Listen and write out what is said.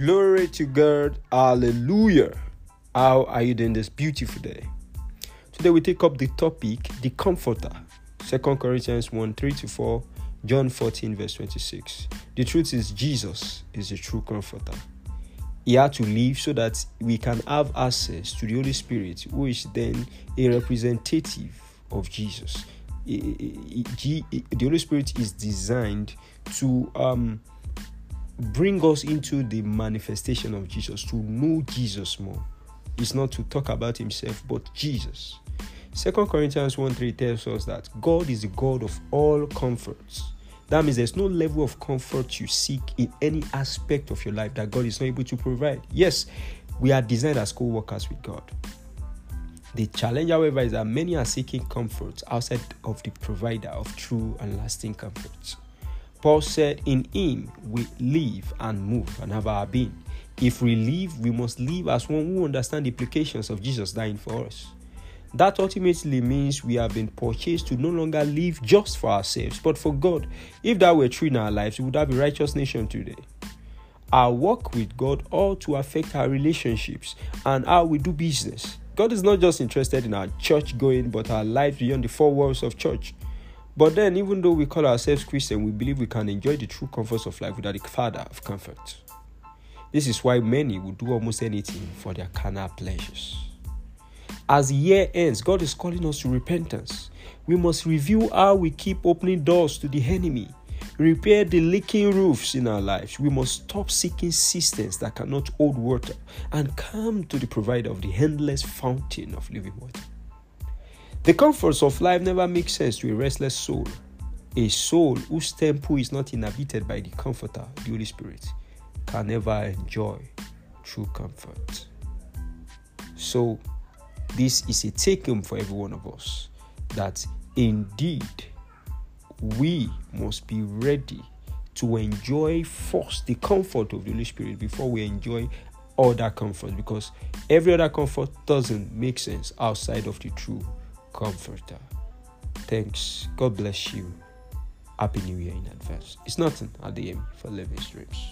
Glory to God. Hallelujah. How are you doing this beautiful day? Today we take up the topic, the comforter. 2 Corinthians 1 3 to 4, John 14, verse 26. The truth is, Jesus is the true comforter. He had to leave so that we can have access to the Holy Spirit, who is then a representative of Jesus. The Holy Spirit is designed to um, bring us into the manifestation of Jesus, to know Jesus more. It's not to talk about himself, but Jesus. Second Corinthians 1 3 tells us that God is the God of all comforts. That means there's no level of comfort you seek in any aspect of your life that God is not able to provide. Yes, we are designed as co workers with God. The challenge, however, is that many are seeking comfort outside of the provider of true and lasting comforts. Paul said, In him we live and move and have our being. If we live, we must live as one who understands the implications of Jesus dying for us. That ultimately means we have been purchased to no longer live just for ourselves, but for God. If that were true in our lives, we would have a righteous nation today. Our work with God ought to affect our relationships and how we do business. God is not just interested in our church going, but our lives beyond the four walls of church. But then, even though we call ourselves Christian, we believe we can enjoy the true comforts of life without the Father of comfort. This is why many will do almost anything for their carnal pleasures. As the year ends, God is calling us to repentance. We must review how we keep opening doors to the enemy, repair the leaking roofs in our lives. We must stop seeking systems that cannot hold water and come to the provider of the endless fountain of living water. The comforts of life never make sense to a restless soul. A soul whose temple is not inhabited by the Comforter, the Holy Spirit, can never enjoy true comfort. So, this is a take home for every one of us that indeed we must be ready to enjoy first the comfort of the Holy Spirit before we enjoy all other comfort because every other comfort doesn't make sense outside of the true comforter. Thanks. God bless you. Happy New Year in advance. It's nothing at the aim for living streams.